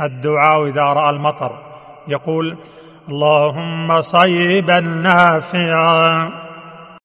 الدعاء إذا رأى المطر. يقول اللهم صيبا نافعا